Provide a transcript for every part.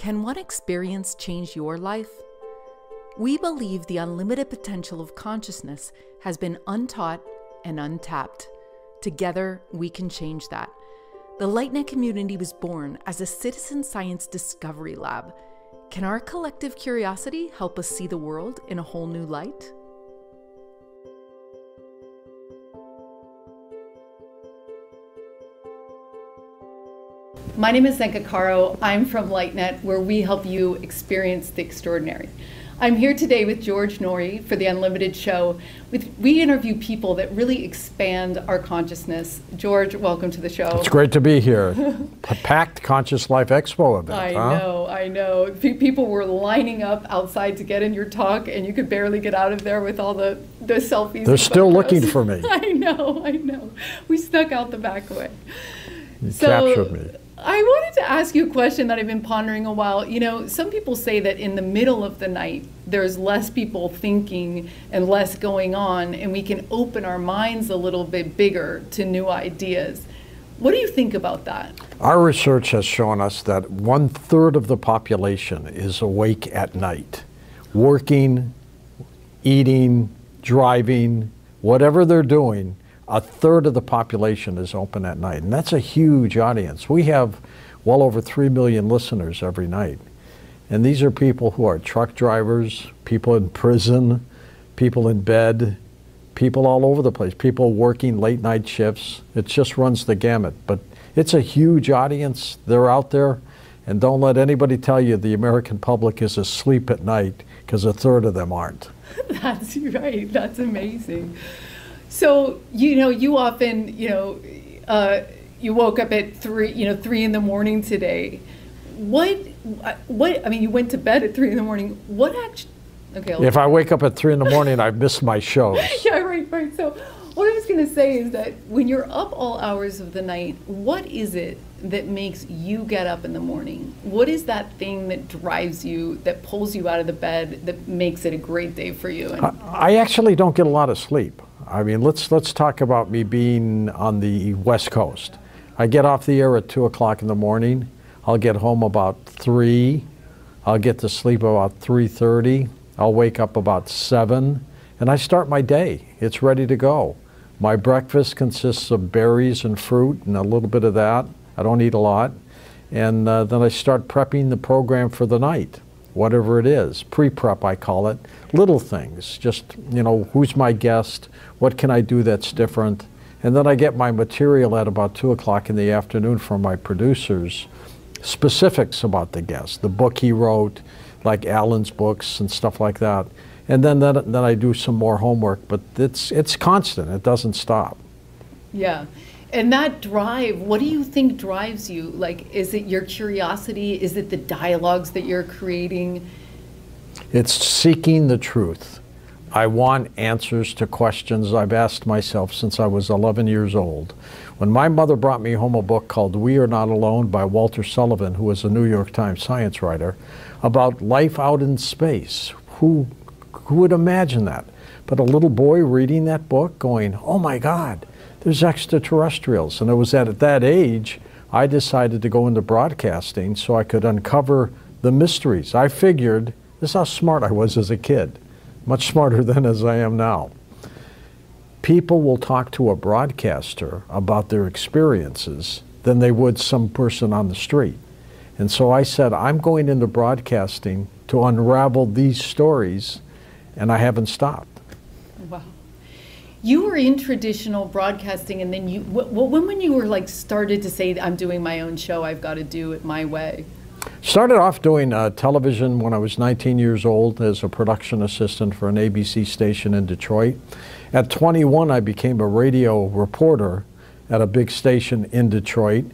Can one experience change your life? We believe the unlimited potential of consciousness has been untaught and untapped. Together, we can change that. The LightNet community was born as a citizen science discovery lab. Can our collective curiosity help us see the world in a whole new light? My name is Zenka Caro. I'm from LightNet, where we help you experience the extraordinary. I'm here today with George Noory for the Unlimited Show. With, we interview people that really expand our consciousness. George, welcome to the show. It's great to be here. packed Conscious Life Expo event. I huh? know, I know. P- people were lining up outside to get in your talk, and you could barely get out of there with all the, the selfies. They're still looking for me. I know, I know. We snuck out the back way. You so, captured me. I wanted to ask you a question that I've been pondering a while. You know, some people say that in the middle of the night, there's less people thinking and less going on, and we can open our minds a little bit bigger to new ideas. What do you think about that? Our research has shown us that one third of the population is awake at night, working, eating, driving, whatever they're doing a third of the population is open at night. And that's a huge audience. We have well over 3 million listeners every night. And these are people who are truck drivers, people in prison, people in bed, people all over the place, people working late night shifts. It just runs the gamut. But it's a huge audience. They're out there. And don't let anybody tell you the American public is asleep at night because a third of them aren't. That's right. That's amazing. So you know, you often you know, uh, you woke up at three, you know, three in the morning today. What, what? I mean, you went to bed at three in the morning. What actually? Okay. I'll if I wake up at three in the morning, I miss my shows. yeah, right, right. So, what I was going to say is that when you're up all hours of the night, what is it that makes you get up in the morning? What is that thing that drives you, that pulls you out of the bed, that makes it a great day for you? I, I actually don't get a lot of sleep. I mean, let's let's talk about me being on the West Coast. I get off the air at two o'clock in the morning. I'll get home about three. I'll get to sleep about three thirty. I'll wake up about seven, and I start my day. It's ready to go. My breakfast consists of berries and fruit and a little bit of that. I don't eat a lot, and uh, then I start prepping the program for the night whatever it is. Pre-prep, I call it. Little things, just, you know, who's my guest? What can I do that's different? And then I get my material at about 2 o'clock in the afternoon from my producers, specifics about the guest, the book he wrote, like Alan's books and stuff like that. And then, then, then I do some more homework, but it's, it's constant. It doesn't stop. Yeah. And that drive, what do you think drives you? Like, is it your curiosity? Is it the dialogues that you're creating? It's seeking the truth. I want answers to questions I've asked myself since I was 11 years old. When my mother brought me home a book called We Are Not Alone by Walter Sullivan, who was a New York Times science writer, about life out in space, who, who would imagine that? But a little boy reading that book going, oh my God, there's extraterrestrials. And it was that at that age I decided to go into broadcasting so I could uncover the mysteries. I figured this is how smart I was as a kid, much smarter than as I am now. People will talk to a broadcaster about their experiences than they would some person on the street. And so I said, I'm going into broadcasting to unravel these stories, and I haven't stopped. Wow you were in traditional broadcasting and then you when when you were like started to say i'm doing my own show i've got to do it my way started off doing uh, television when i was 19 years old as a production assistant for an abc station in detroit. At 21 i became a radio reporter at a big station in detroit.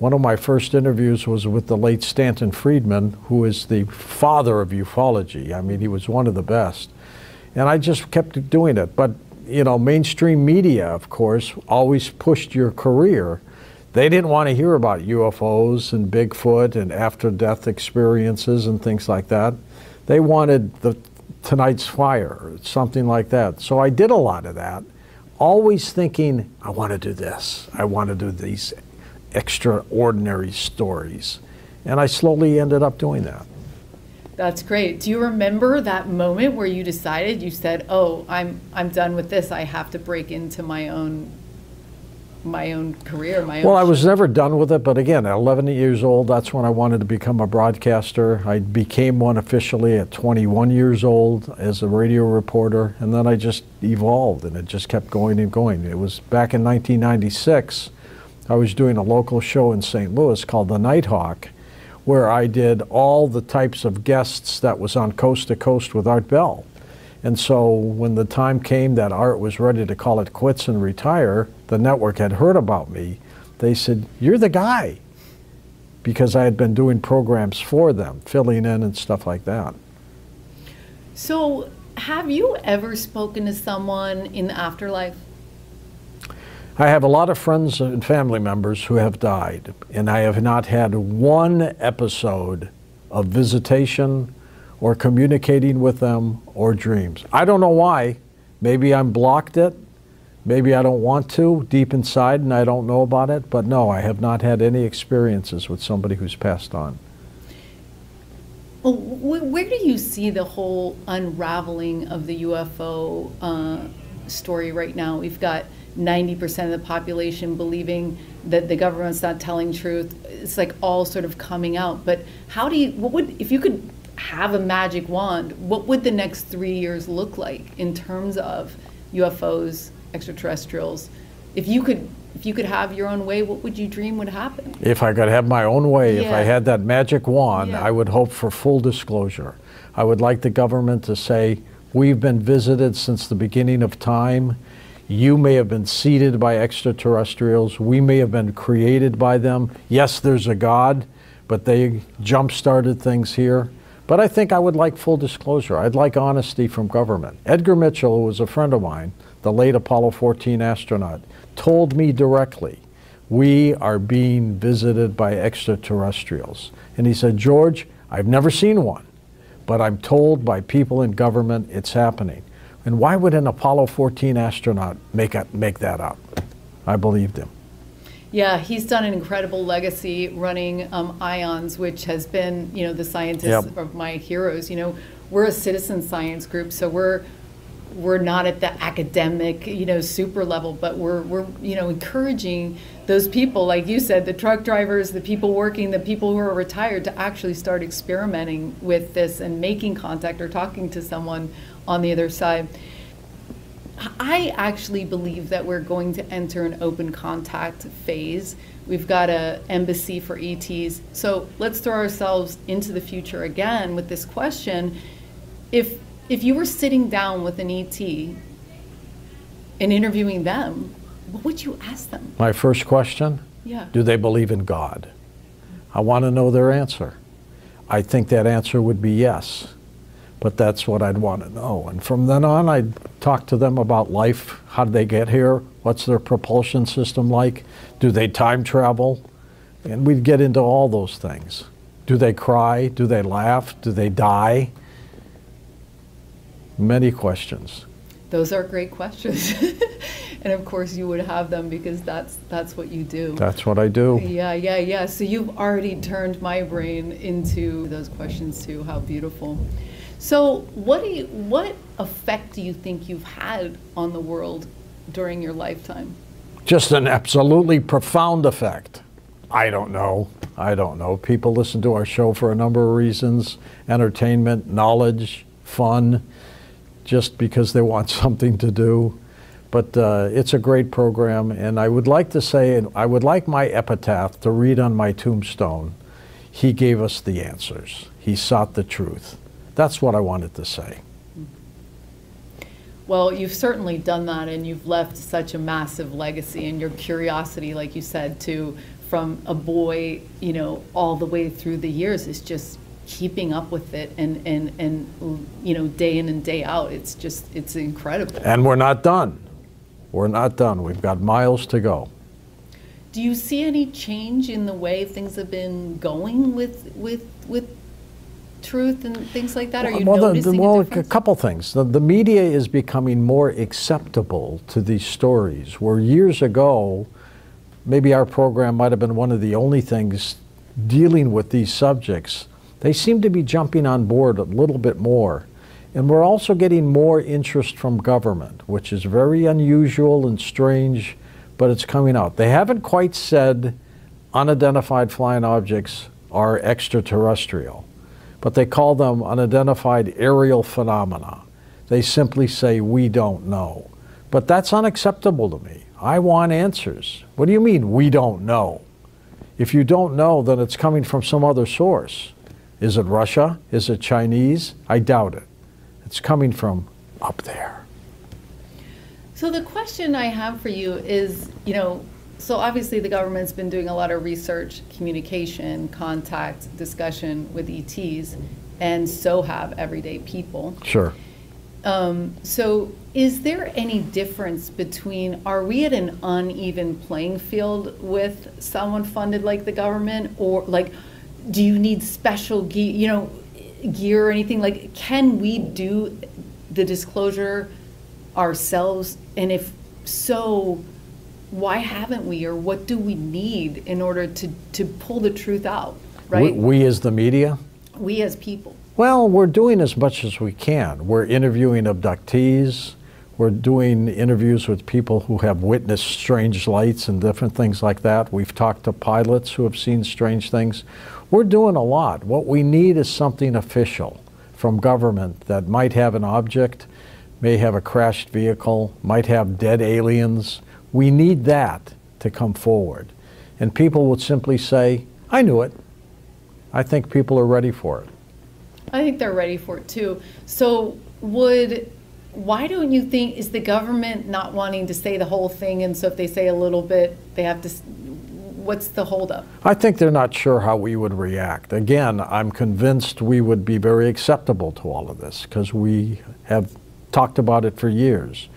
One of my first interviews was with the late stanton friedman who is the father of ufology. I mean he was one of the best. And i just kept doing it. But you know, mainstream media, of course, always pushed your career. They didn't want to hear about UFOs and Bigfoot and after death experiences and things like that. They wanted the tonight's fire, something like that. So I did a lot of that, always thinking, I want to do this. I want to do these extraordinary stories. And I slowly ended up doing that. That's great. Do you remember that moment where you decided you said, "Oh, I'm I'm done with this. I have to break into my own my own career, my Well, own I was never done with it, but again, at 11 years old, that's when I wanted to become a broadcaster. I became one officially at 21 years old as a radio reporter, and then I just evolved and it just kept going and going. It was back in 1996, I was doing a local show in St. Louis called The Nighthawk, where I did all the types of guests that was on Coast to Coast with Art Bell. And so when the time came that Art was ready to call it quits and retire, the network had heard about me. They said, You're the guy. Because I had been doing programs for them, filling in and stuff like that. So, have you ever spoken to someone in the afterlife? I have a lot of friends and family members who have died, and I have not had one episode of visitation or communicating with them or dreams. I don't know why. Maybe I'm blocked it. Maybe I don't want to deep inside and I don't know about it. But no, I have not had any experiences with somebody who's passed on. Well, where do you see the whole unraveling of the UFO uh, story right now? We've got 90% of the population believing that the government's not telling truth. It's like all sort of coming out. But how do you, what would, if you could have a magic wand, what would the next three years look like in terms of UFOs, extraterrestrials? If you could, if you could have your own way, what would you dream would happen? If I could have my own way, if I had that magic wand, Yeah. I would hope for full disclosure. I would like the government to say, we've been visited since the beginning of time. You may have been seeded by extraterrestrials. We may have been created by them. Yes, there's a God, but they jump started things here. But I think I would like full disclosure. I'd like honesty from government. Edgar Mitchell, who was a friend of mine, the late Apollo 14 astronaut, told me directly, we are being visited by extraterrestrials. And he said, George, I've never seen one, but I'm told by people in government it's happening. And why would an Apollo 14 astronaut make, it, make that up? I believed him. Yeah, he's done an incredible legacy running um, IONS, which has been, you know, the scientists Yep. of my heroes. You know, we're a citizen science group, so we're we're not at the academic, you know, super level, but we're we're you know encouraging those people, like you said, the truck drivers, the people working, the people who are retired, to actually start experimenting with this and making contact or talking to someone on the other side. I actually believe that we're going to enter an open contact phase. We've got a embassy for ETs. So let's throw ourselves into the future again with this question. If if you were sitting down with an ET and interviewing them, what would you ask them? My first question Yeah. Do they believe in God? I want to know their answer. I think that answer would be yes, but that's what I'd want to know. And from then on, I'd talk to them about life. How did they get here? What's their propulsion system like? Do they time travel? And we'd get into all those things. Do they cry? Do they laugh? Do they die? Many questions. Those are great questions. and of course you would have them because that's that's what you do. That's what I do. Yeah, yeah, yeah. So you've already turned my brain into those questions too. How beautiful. So, what do you, what effect do you think you've had on the world during your lifetime? Just an absolutely profound effect. I don't know. I don't know. People listen to our show for a number of reasons entertainment, knowledge, fun, just because they want something to do. But uh, it's a great program, and I would like to say, and I would like my epitaph to read on my tombstone He gave us the answers, He sought the truth. That's what I wanted to say. Well, you've certainly done that, and you've left such a massive legacy. And your curiosity, like you said, to from a boy, you know, all the way through the years, is just keeping up with it, and and and you know, day in and day out. It's just it's incredible. And we're not done. We're not done. We've got miles to go. Do you see any change in the way things have been going with with with truth and things like that? Are you well, the- the- noticing well, a a couple things. The, the media is becoming more acceptable to these stories. Where years ago, maybe our program might have been one of the only things dealing with these subjects, they seem to be jumping on board a little bit more. And we're also getting more interest from government, which is very unusual and strange, but it's coming out. They haven't quite said unidentified flying objects are extraterrestrial, but they call them unidentified aerial phenomena. They simply say, we don't know. But that's unacceptable to me. I want answers. What do you mean, we don't know? If you don't know, then it's coming from some other source. Is it Russia? Is it Chinese? I doubt it. It's coming from up there. So the question I have for you is, you know, so obviously the government's been doing a lot of research, communication, contact, discussion with ETs, and so have everyday people. Sure. Um, so is there any difference between, are we at an uneven playing field with someone funded like the government? Or like, do you need special gear, you know, gear or anything? Like, can we do the disclosure ourselves? And if so, why haven't we, or what do we need in order to, to pull the truth out, right? We, we as the media? We as people. Well, we're doing as much as we can. We're interviewing abductees. We're doing interviews with people who have witnessed strange lights and different things like that. We've talked to pilots who have seen strange things. We're doing a lot. What we need is something official from government that might have an object, may have a crashed vehicle, might have dead aliens, we need that to come forward. And people would simply say, I knew it. I think people are ready for it. I think they're ready for it too. So would why don't you think is the government not wanting to say the whole thing and so if they say a little bit they have to what's the holdup? I think they're not sure how we would react. Again, I'm convinced we would be very acceptable to all of this because we have talked about it for years.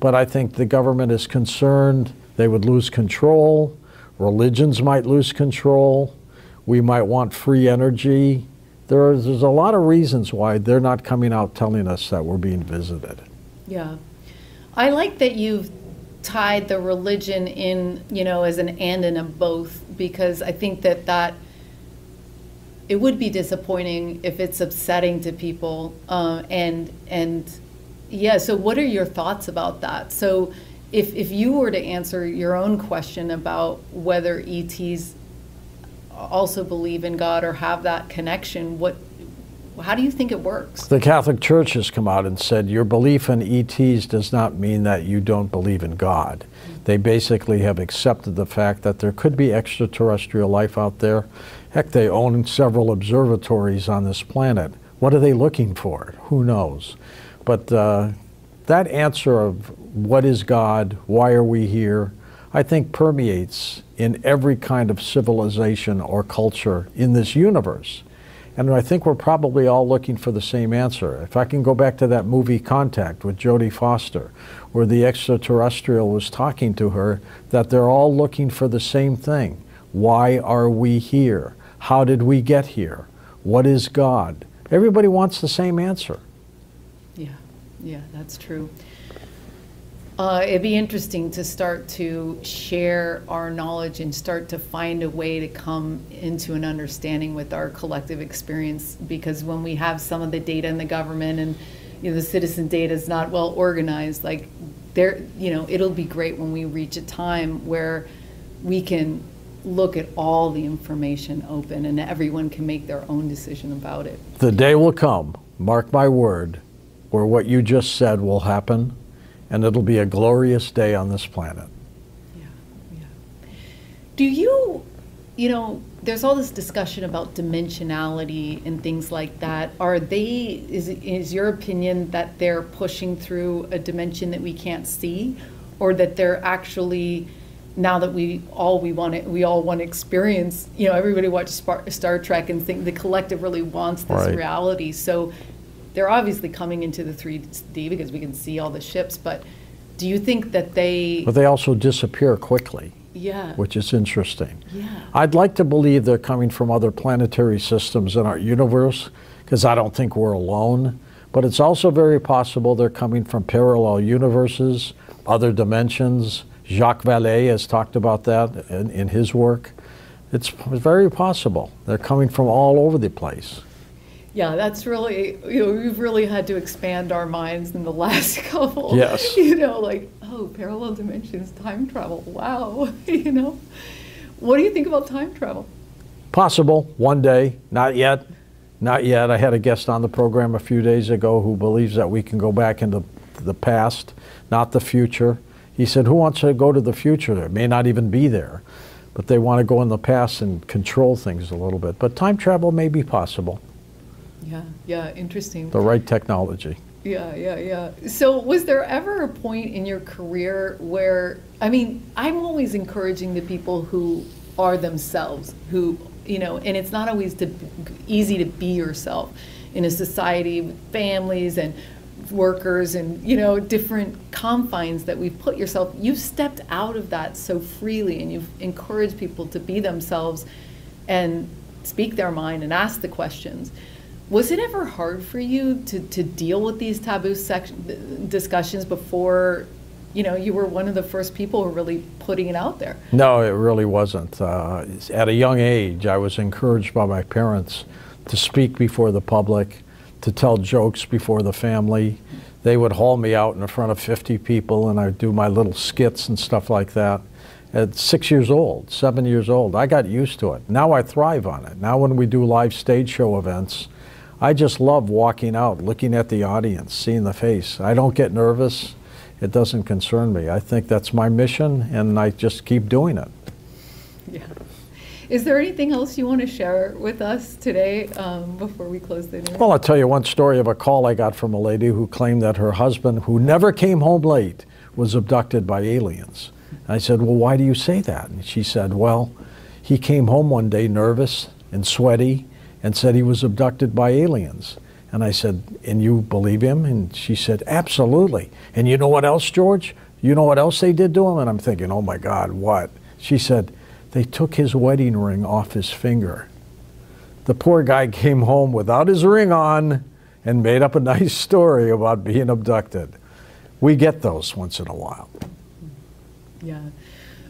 But I think the government is concerned they would lose control, religions might lose control, we might want free energy. There's, there's a lot of reasons why they're not coming out telling us that we're being visited. Yeah. I like that you've tied the religion in, you know, as an and and a both, because I think that that it would be disappointing if it's upsetting to people, uh, and and yeah, so what are your thoughts about that? So if, if you were to answer your own question about whether ETs also believe in God or have that connection, what how do you think it works? The Catholic Church has come out and said your belief in ETs does not mean that you don't believe in God. Mm-hmm. They basically have accepted the fact that there could be extraterrestrial life out there. Heck, they own several observatories on this planet. What are they looking for? Who knows? But uh, that answer of what is God, why are we here, I think permeates in every kind of civilization or culture in this universe. And I think we're probably all looking for the same answer. If I can go back to that movie Contact with Jodie Foster, where the extraterrestrial was talking to her, that they're all looking for the same thing. Why are we here? How did we get here? What is God? Everybody wants the same answer. Yeah, that's true. Uh, it'd be interesting to start to share our knowledge and start to find a way to come into an understanding with our collective experience. Because when we have some of the data in the government and you know, the citizen data is not well organized, like there, you know, it'll be great when we reach a time where we can look at all the information open and everyone can make their own decision about it. The day will come, mark my word, where what you just said will happen, and it'll be a glorious day on this planet. Yeah, yeah. Do you, you know, there's all this discussion about dimensionality and things like that. Are they, is, is your opinion that they're pushing through a dimension that we can't see, or that they're actually, now that we all we want to, we all want to experience, you know, everybody watches Star Trek and think the collective really wants this right. reality. So they're obviously coming into the 3D because we can see all the ships, but do you think that they. But they also disappear quickly. Yeah. Which is interesting. Yeah. I'd like to believe they're coming from other planetary systems in our universe because I don't think we're alone. But it's also very possible they're coming from parallel universes, other dimensions. Jacques Vallée has talked about that in, in his work. It's very possible. They're coming from all over the place. Yeah, that's really, you know, we've really had to expand our minds in the last couple. Yes. You know, like, oh, parallel dimensions, time travel, wow, you know? What do you think about time travel? Possible, one day, not yet. Not yet. I had a guest on the program a few days ago who believes that we can go back into the past, not the future. He said, Who wants to go to the future? It may not even be there, but they want to go in the past and control things a little bit. But time travel may be possible, Yeah, yeah, interesting. the right technology. Yeah, yeah, yeah. So, was there ever a point in your career where, I mean, I'm always encouraging the people who are themselves, who, you know, and it's not always to, easy to be yourself in a society with families and workers and, you know, different confines that we've put yourself. You've stepped out of that so freely and you've encouraged people to be themselves and speak their mind and ask the questions. Was it ever hard for you to, to deal with these taboo section, discussions before, you know, you were one of the first people who were really putting it out there? No, it really wasn't. Uh, at a young age, I was encouraged by my parents to speak before the public, to tell jokes before the family. They would haul me out in front of 50 people and I'd do my little skits and stuff like that. At six years old, seven years old, I got used to it. Now I thrive on it. Now, when we do live stage show events, I just love walking out, looking at the audience, seeing the face. I don't get nervous. It doesn't concern me. I think that's my mission, and I just keep doing it. Yeah. Is there anything else you want to share with us today um, before we close the interview? Well, I'll tell you one story of a call I got from a lady who claimed that her husband, who never came home late, was abducted by aliens. And I said, Well, why do you say that? And she said, Well, he came home one day nervous and sweaty and said he was abducted by aliens. And I said, And you believe him? And she said, Absolutely. And you know what else, George? You know what else they did to him? And I'm thinking, Oh my God, what? She said, They took his wedding ring off his finger. The poor guy came home without his ring on and made up a nice story about being abducted. We get those once in a while. Yeah.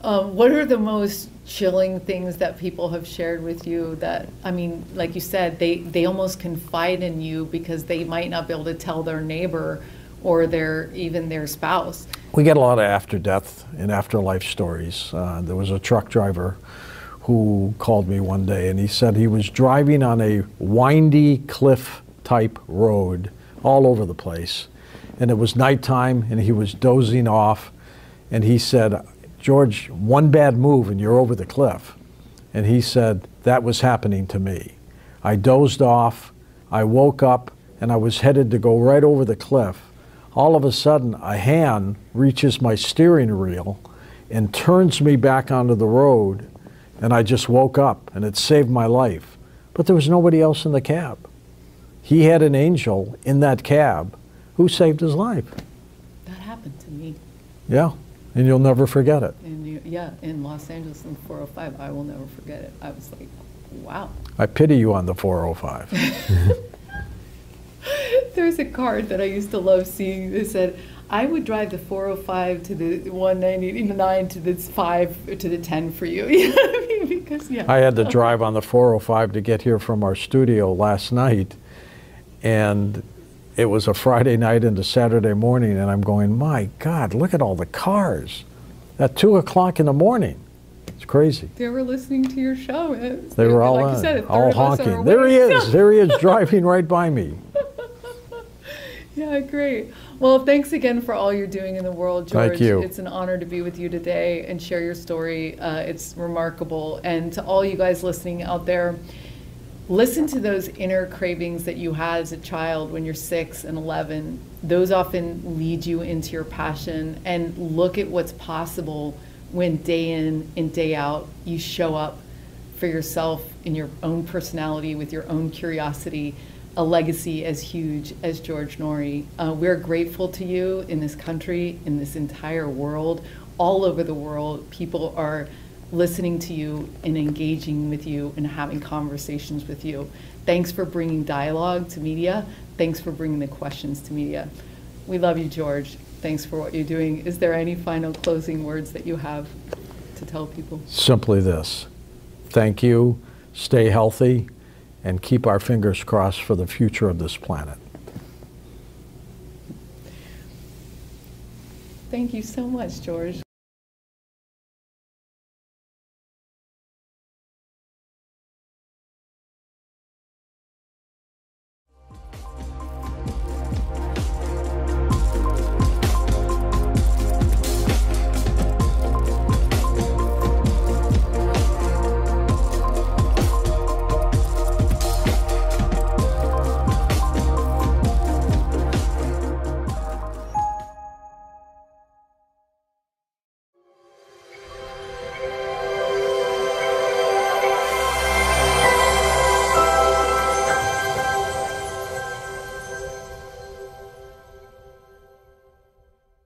Um, what are the most chilling things that people have shared with you that, I mean, like you said, they, they almost confide in you because they might not be able to tell their neighbor or their even their spouse? We get a lot of after death and afterlife stories. Uh, there was a truck driver who called me one day and he said he was driving on a windy cliff type road all over the place. And it was nighttime and he was dozing off. And he said, George, one bad move and you're over the cliff. And he said, That was happening to me. I dozed off, I woke up, and I was headed to go right over the cliff. All of a sudden, a hand reaches my steering wheel and turns me back onto the road, and I just woke up, and it saved my life. But there was nobody else in the cab. He had an angel in that cab who saved his life. That happened to me. Yeah, and you'll never forget it. In New, yeah, in Los Angeles in 405. I will never forget it. I was like, wow. I pity you on the 405. There's a card that I used to love seeing that said, I would drive the 405 to the 199 to the 5 to the 10 for you. You know I mean? Because, yeah. I had to drive on the 405 to get here from our studio last night, and it was a Friday night into Saturday morning, and I'm going, my God, look at all the cars at 2 o'clock in the morning. It's crazy. They were listening to your show. It's- They were all like on, said, all of us are honking. There he is. There he is driving right by me. Yeah, great. Well, thanks again for all you're doing in the world, George. Thank you. It's an honor to be with you today and share your story. Uh, it's remarkable. And to all you guys listening out there, listen to those inner cravings that you had as a child when you're six and 11. Those often lead you into your passion. And look at what's possible when day in and day out you show up for yourself in your own personality with your own curiosity a legacy as huge as George Noory. Uh, we're grateful to you in this country, in this entire world, all over the world. People are listening to you and engaging with you and having conversations with you. Thanks for bringing dialogue to media. Thanks for bringing the questions to media. We love you, George. Thanks for what you're doing. Is there any final closing words that you have to tell people? Simply this thank you, stay healthy, and keep our fingers crossed for the future of this planet. Thank you so much, George.